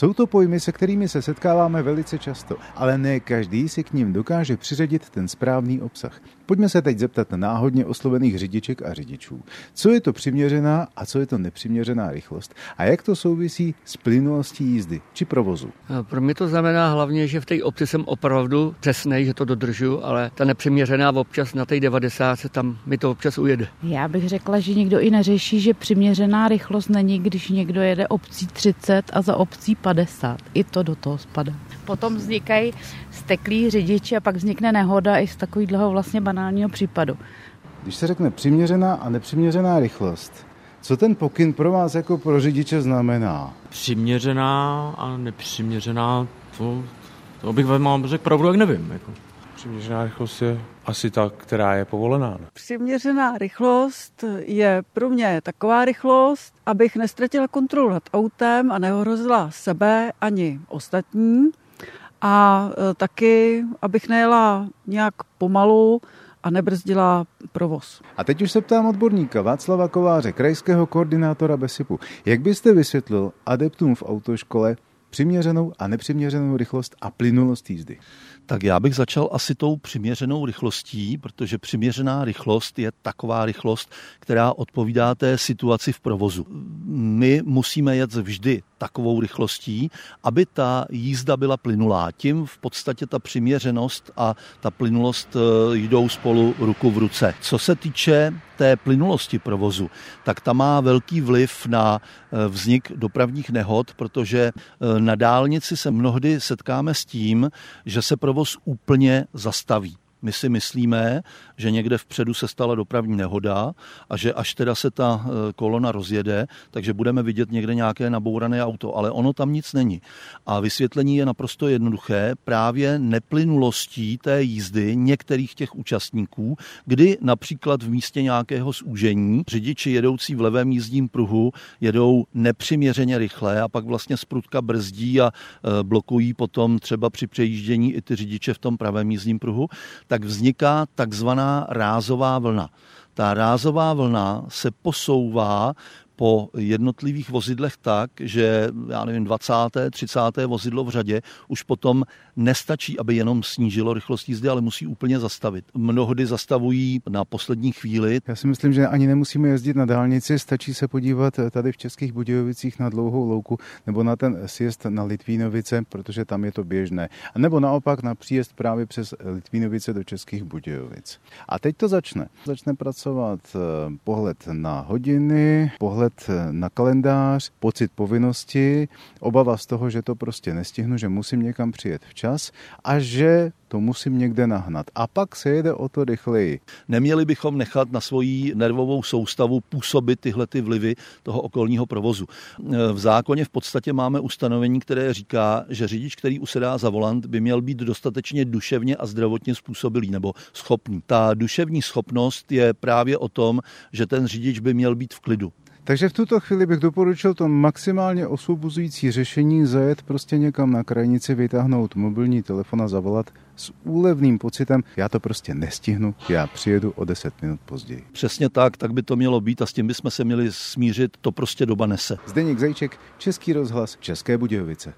Jsou to pojmy, se kterými se setkáváme velice často, ale ne každý si k ním dokáže přiřadit ten správný obsah. Pojďme se teď zeptat náhodně oslovených řidiček a řidičů. Co je to přiměřená a co je to nepřiměřená rychlost? A jak to souvisí s plynulostí jízdy či provozu? Pro mě to znamená hlavně, že v té obci jsem opravdu přesný, že to dodržu, ale ta nepřiměřená občas na té 90 tam mi to občas ujede. Já bych řekla, že nikdo i neřeší, že přiměřená rychlost není, když někdo jede obcí 30 a za obcí 50. I to do toho spadá. Potom vznikají steklí řidiči a pak vznikne nehoda i z takového vlastně banálního případu. Když se řekne přiměřená a nepřiměřená rychlost, co ten pokyn pro vás jako pro řidiče znamená? Přiměřená a nepřiměřená, to, to bych vám řekl pravdu, jak nevím. Jako. Přiměřená rychlost je asi ta, která je povolená. Ne? Přiměřená rychlost je pro mě taková rychlost, abych nestratila kontrolu nad autem a neohrozila sebe ani ostatní. A e, taky, abych nejela nějak pomalu, a nebrzdila provoz. A teď už se ptám odborníka Václava Kováře, krajského koordinátora BESIPu. Jak byste vysvětlil adeptům v autoškole přiměřenou a nepřiměřenou rychlost a plynulost jízdy? Tak já bych začal asi tou přiměřenou rychlostí, protože přiměřená rychlost je taková rychlost, která odpovídá té situaci v provozu. My musíme jet vždy takovou rychlostí, aby ta jízda byla plynulá. Tím v podstatě ta přiměřenost a ta plynulost eh, jdou spolu ruku v ruce. Co se týče té plynulosti provozu, tak ta má velký vliv na eh, vznik dopravních nehod, protože eh, na dálnici se mnohdy setkáme s tím, že se provoz úplně zastaví. My si myslíme, že někde vpředu se stala dopravní nehoda a že až teda se ta e, kolona rozjede, takže budeme vidět někde nějaké nabourané auto, ale ono tam nic není. A vysvětlení je naprosto jednoduché, právě neplynulostí té jízdy některých těch účastníků, kdy například v místě nějakého zúžení řidiči jedoucí v levém jízdním pruhu jedou nepřiměřeně rychle a pak vlastně sprutka brzdí a e, blokují potom třeba při přejíždění i ty řidiče v tom pravém jízdním pruhu, tak vzniká takzvaná rázová vlna. Ta rázová vlna se posouvá po jednotlivých vozidlech tak, že já nevím, 20. 30. vozidlo v řadě už potom nestačí, aby jenom snížilo rychlost jízdy, ale musí úplně zastavit. Mnohdy zastavují na poslední chvíli. Já si myslím, že ani nemusíme jezdit na dálnici, stačí se podívat tady v Českých Budějovicích na dlouhou louku nebo na ten sjezd na Litvínovice, protože tam je to běžné. A nebo naopak na příjezd právě přes Litvínovice do Českých Budějovic. A teď to začne. Začne pracovat eh, pohled na hodiny, pohled na kalendář, pocit povinnosti, obava z toho, že to prostě nestihnu, že musím někam přijet včas a že to musím někde nahnat. A pak se jede o to rychleji. Neměli bychom nechat na svoji nervovou soustavu působit tyhle ty vlivy toho okolního provozu. V zákoně v podstatě máme ustanovení, které říká, že řidič, který usedá za volant, by měl být dostatečně duševně a zdravotně způsobilý nebo schopný. Ta duševní schopnost je právě o tom, že ten řidič by měl být v klidu. Takže v tuto chvíli bych doporučil to maximálně osvobozující řešení zajet prostě někam na krajnici, vytáhnout mobilní telefon a zavolat s úlevným pocitem, já to prostě nestihnu, já přijedu o 10 minut později. Přesně tak, tak by to mělo být a s tím bychom se měli smířit, to prostě doba nese. Zdeněk Zajček, Český rozhlas, České Budějovice.